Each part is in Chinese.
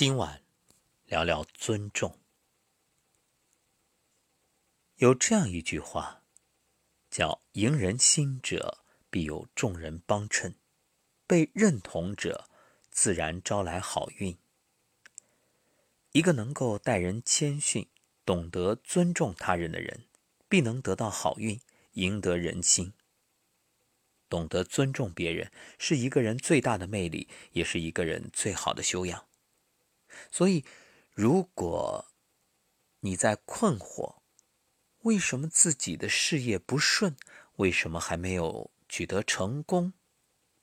今晚聊聊尊重。有这样一句话，叫“迎人心者，必有众人帮衬；被认同者，自然招来好运。”一个能够待人谦逊、懂得尊重他人的人，必能得到好运，赢得人心。懂得尊重别人，是一个人最大的魅力，也是一个人最好的修养。所以，如果你在困惑，为什么自己的事业不顺？为什么还没有取得成功？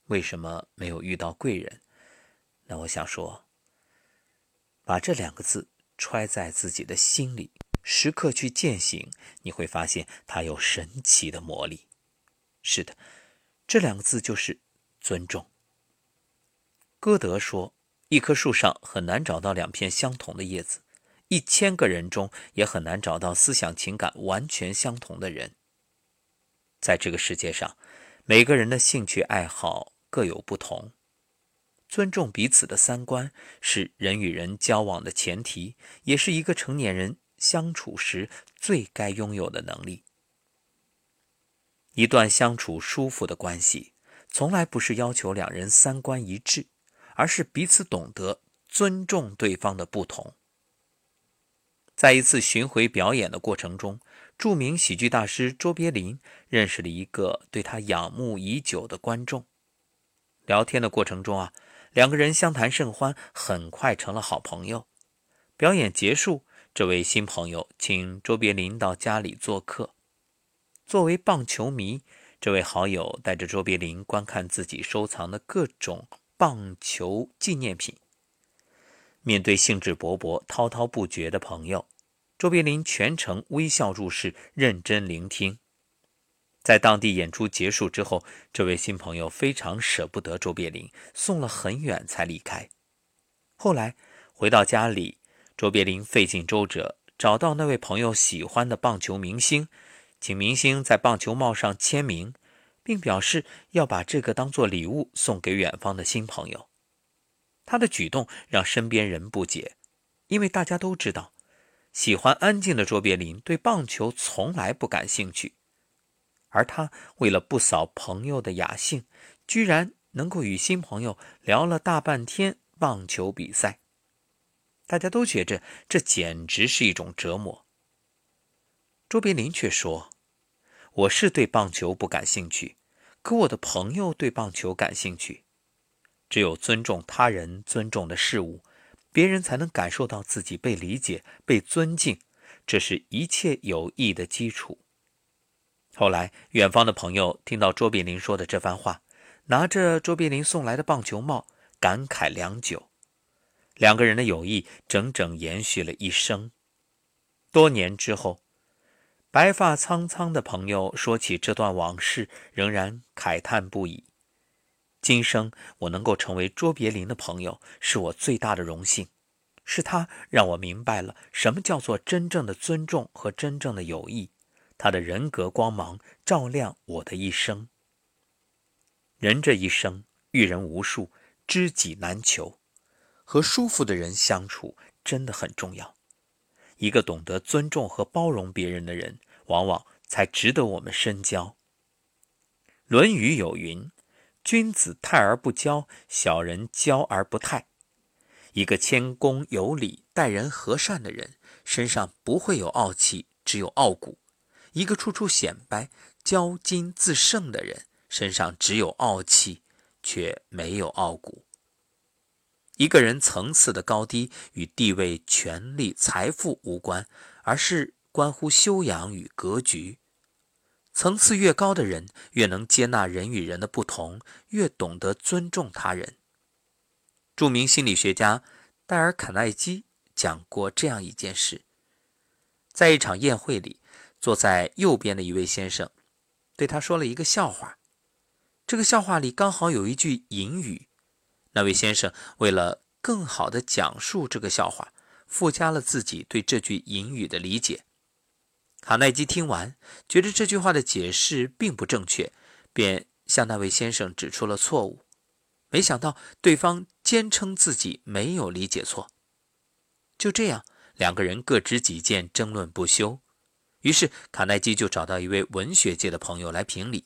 为什么没有遇到贵人？那我想说，把这两个字揣在自己的心里，时刻去践行，你会发现它有神奇的魔力。是的，这两个字就是尊重。歌德说。一棵树上很难找到两片相同的叶子，一千个人中也很难找到思想情感完全相同的人。在这个世界上，每个人的兴趣爱好各有不同，尊重彼此的三观是人与人交往的前提，也是一个成年人相处时最该拥有的能力。一段相处舒服的关系，从来不是要求两人三观一致。而是彼此懂得尊重对方的不同。在一次巡回表演的过程中，著名喜剧大师卓别林认识了一个对他仰慕已久的观众。聊天的过程中啊，两个人相谈甚欢，很快成了好朋友。表演结束，这位新朋友请卓别林到家里做客。作为棒球迷，这位好友带着卓别林观看自己收藏的各种。棒球纪念品。面对兴致勃勃、滔滔不绝的朋友，卓别林全程微笑注视，认真聆听。在当地演出结束之后，这位新朋友非常舍不得卓别林，送了很远才离开。后来回到家里，卓别林费尽周折找到那位朋友喜欢的棒球明星，请明星在棒球帽上签名。并表示要把这个当做礼物送给远方的新朋友。他的举动让身边人不解，因为大家都知道，喜欢安静的卓别林对棒球从来不感兴趣，而他为了不扫朋友的雅兴，居然能够与新朋友聊了大半天棒球比赛。大家都觉着这简直是一种折磨。卓别林却说。我是对棒球不感兴趣，可我的朋友对棒球感兴趣。只有尊重他人、尊重的事物，别人才能感受到自己被理解、被尊敬，这是一切友谊的基础。后来，远方的朋友听到卓别林说的这番话，拿着卓别林送来的棒球帽，感慨良久。两个人的友谊整整延续了一生。多年之后。白发苍苍的朋友说起这段往事，仍然慨叹不已。今生我能够成为卓别林的朋友，是我最大的荣幸。是他让我明白了什么叫做真正的尊重和真正的友谊。他的人格光芒照亮我的一生。人这一生遇人无数，知己难求，和舒服的人相处真的很重要。一个懂得尊重和包容别人的人。往往才值得我们深交。《论语》有云：“君子泰而不骄，小人骄而不泰。”一个谦恭有礼、待人和善的人，身上不会有傲气，只有傲骨；一个处处显摆、骄矜自胜的人，身上只有傲气，却没有傲骨。一个人层次的高低与地位、权力、财富无关，而是。关乎修养与格局，层次越高的人，越能接纳人与人的不同，越懂得尊重他人。著名心理学家戴尔·卡耐基讲过这样一件事：在一场宴会里，坐在右边的一位先生对他说了一个笑话，这个笑话里刚好有一句隐语。那位先生为了更好地讲述这个笑话，附加了自己对这句隐语的理解。卡耐基听完，觉得这句话的解释并不正确，便向那位先生指出了错误。没想到对方坚称自己没有理解错。就这样，两个人各执己见，争论不休。于是卡耐基就找到一位文学界的朋友来评理。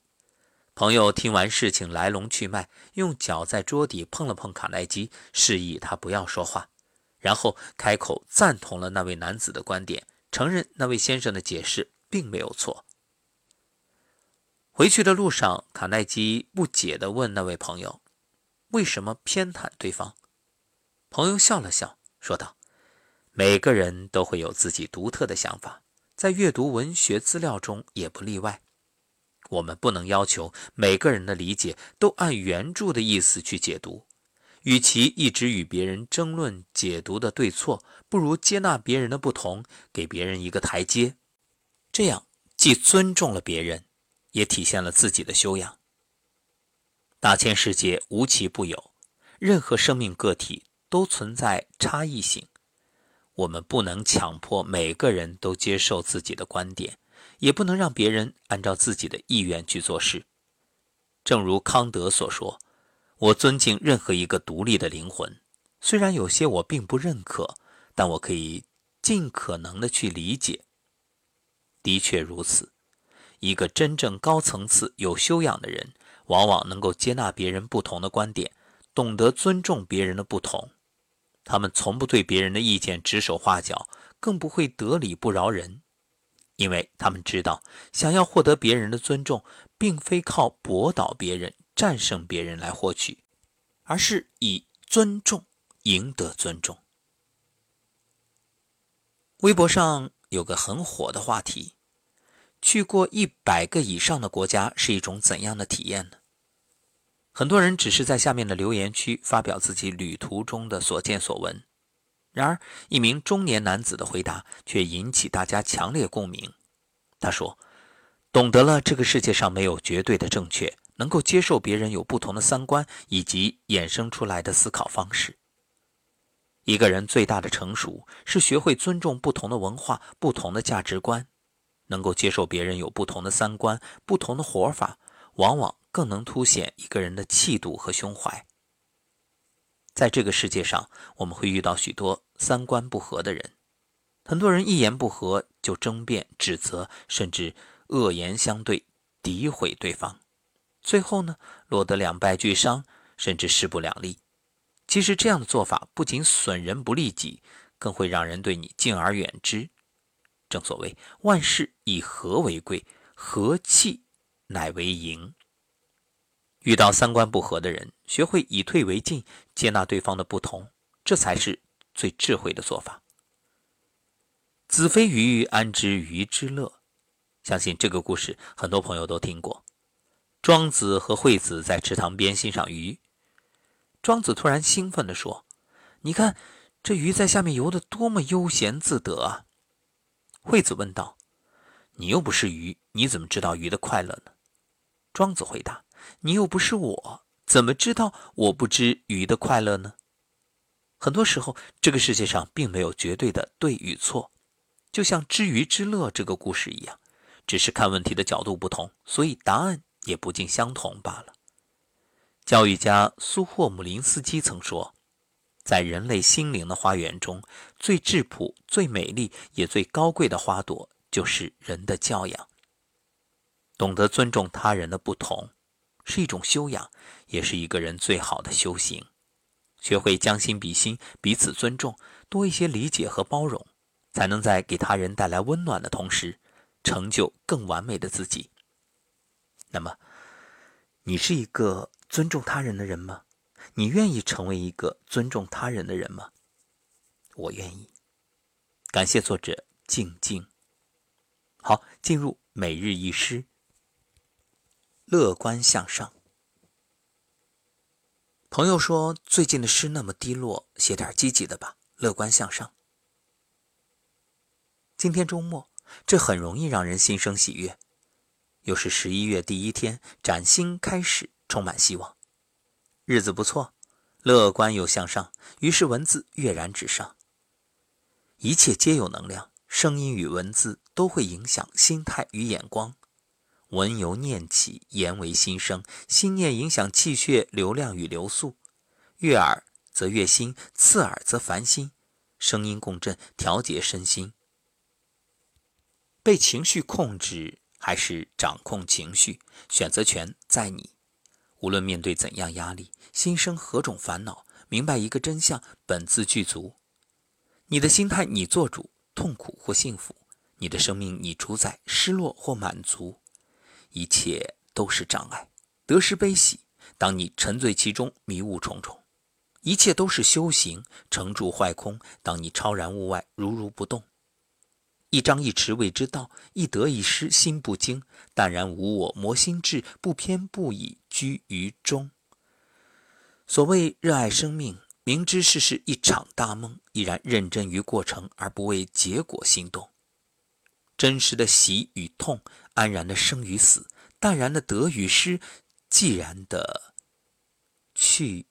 朋友听完事情来龙去脉，用脚在桌底碰了碰卡耐基，示意他不要说话，然后开口赞同了那位男子的观点，承认那位先生的解释并没有错。回去的路上，卡耐基不解地问那位朋友：“为什么偏袒对方？”朋友笑了笑，说道：“每个人都会有自己独特的想法，在阅读文学资料中也不例外。我们不能要求每个人的理解都按原著的意思去解读。与其一直与别人争论解读的对错，不如接纳别人的不同，给别人一个台阶。这样既尊重了别人。”也体现了自己的修养。大千世界无奇不有，任何生命个体都存在差异性。我们不能强迫每个人都接受自己的观点，也不能让别人按照自己的意愿去做事。正如康德所说：“我尊敬任何一个独立的灵魂，虽然有些我并不认可，但我可以尽可能的去理解。”的确如此。一个真正高层次、有修养的人，往往能够接纳别人不同的观点，懂得尊重别人的不同。他们从不对别人的意见指手画脚，更不会得理不饶人，因为他们知道，想要获得别人的尊重，并非靠驳倒别人、战胜别人来获取，而是以尊重赢得尊重。微博上有个很火的话题。去过一百个以上的国家是一种怎样的体验呢？很多人只是在下面的留言区发表自己旅途中的所见所闻。然而，一名中年男子的回答却引起大家强烈共鸣。他说：“懂得了这个世界上没有绝对的正确，能够接受别人有不同的三观以及衍生出来的思考方式。一个人最大的成熟是学会尊重不同的文化、不同的价值观。”能够接受别人有不同的三观、不同的活法，往往更能凸显一个人的气度和胸怀。在这个世界上，我们会遇到许多三观不合的人，很多人一言不合就争辩、指责，甚至恶言相对、诋毁对方，最后呢，落得两败俱伤，甚至势不两立。其实这样的做法不仅损人不利己，更会让人对你敬而远之。正所谓万事以和为贵，和气乃为盈。遇到三观不合的人，学会以退为进，接纳对方的不同，这才是最智慧的做法。子非鱼，安知鱼之乐？相信这个故事很多朋友都听过。庄子和惠子在池塘边欣赏鱼，庄子突然兴奋地说：“你看，这鱼在下面游得多么悠闲自得啊！”惠子问道：“你又不是鱼，你怎么知道鱼的快乐呢？”庄子回答：“你又不是我，怎么知道我不知鱼的快乐呢？”很多时候，这个世界上并没有绝对的对与错，就像知鱼之乐这个故事一样，只是看问题的角度不同，所以答案也不尽相同罢了。教育家苏霍姆林斯基曾说。在人类心灵的花园中，最质朴、最美丽也最高贵的花朵，就是人的教养。懂得尊重他人的不同，是一种修养，也是一个人最好的修行。学会将心比心，彼此尊重，多一些理解和包容，才能在给他人带来温暖的同时，成就更完美的自己。那么，你是一个尊重他人的人吗？你愿意成为一个尊重他人的人吗？我愿意。感谢作者静静。好，进入每日一诗。乐观向上。朋友说最近的诗那么低落，写点积极的吧。乐观向上。今天周末，这很容易让人心生喜悦。又是十一月第一天，崭新开始，充满希望。日子不错，乐观又向上，于是文字跃然纸上。一切皆有能量，声音与文字都会影响心态与眼光。文由念起，言为心声，心念影响气血流量与流速。悦耳则悦心，刺耳则烦心。声音共振，调节身心。被情绪控制还是掌控情绪，选择权在你。无论面对怎样压力，心生何种烦恼，明白一个真相：本自具足。你的心态你做主，痛苦或幸福；你的生命你主宰，失落或满足。一切都是障碍，得失悲喜。当你沉醉其中，迷雾重重。一切都是修行，成住坏空。当你超然物外，如如不动。一张一弛谓之道，一得一失心不惊。淡然无我，磨心智，不偏不倚，居于中。所谓热爱生命，明知世事一场大梦，依然认真于过程，而不为结果心动。真实的喜与痛，安然的生与死，淡然的得与失，寂然的去。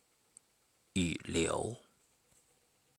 与留。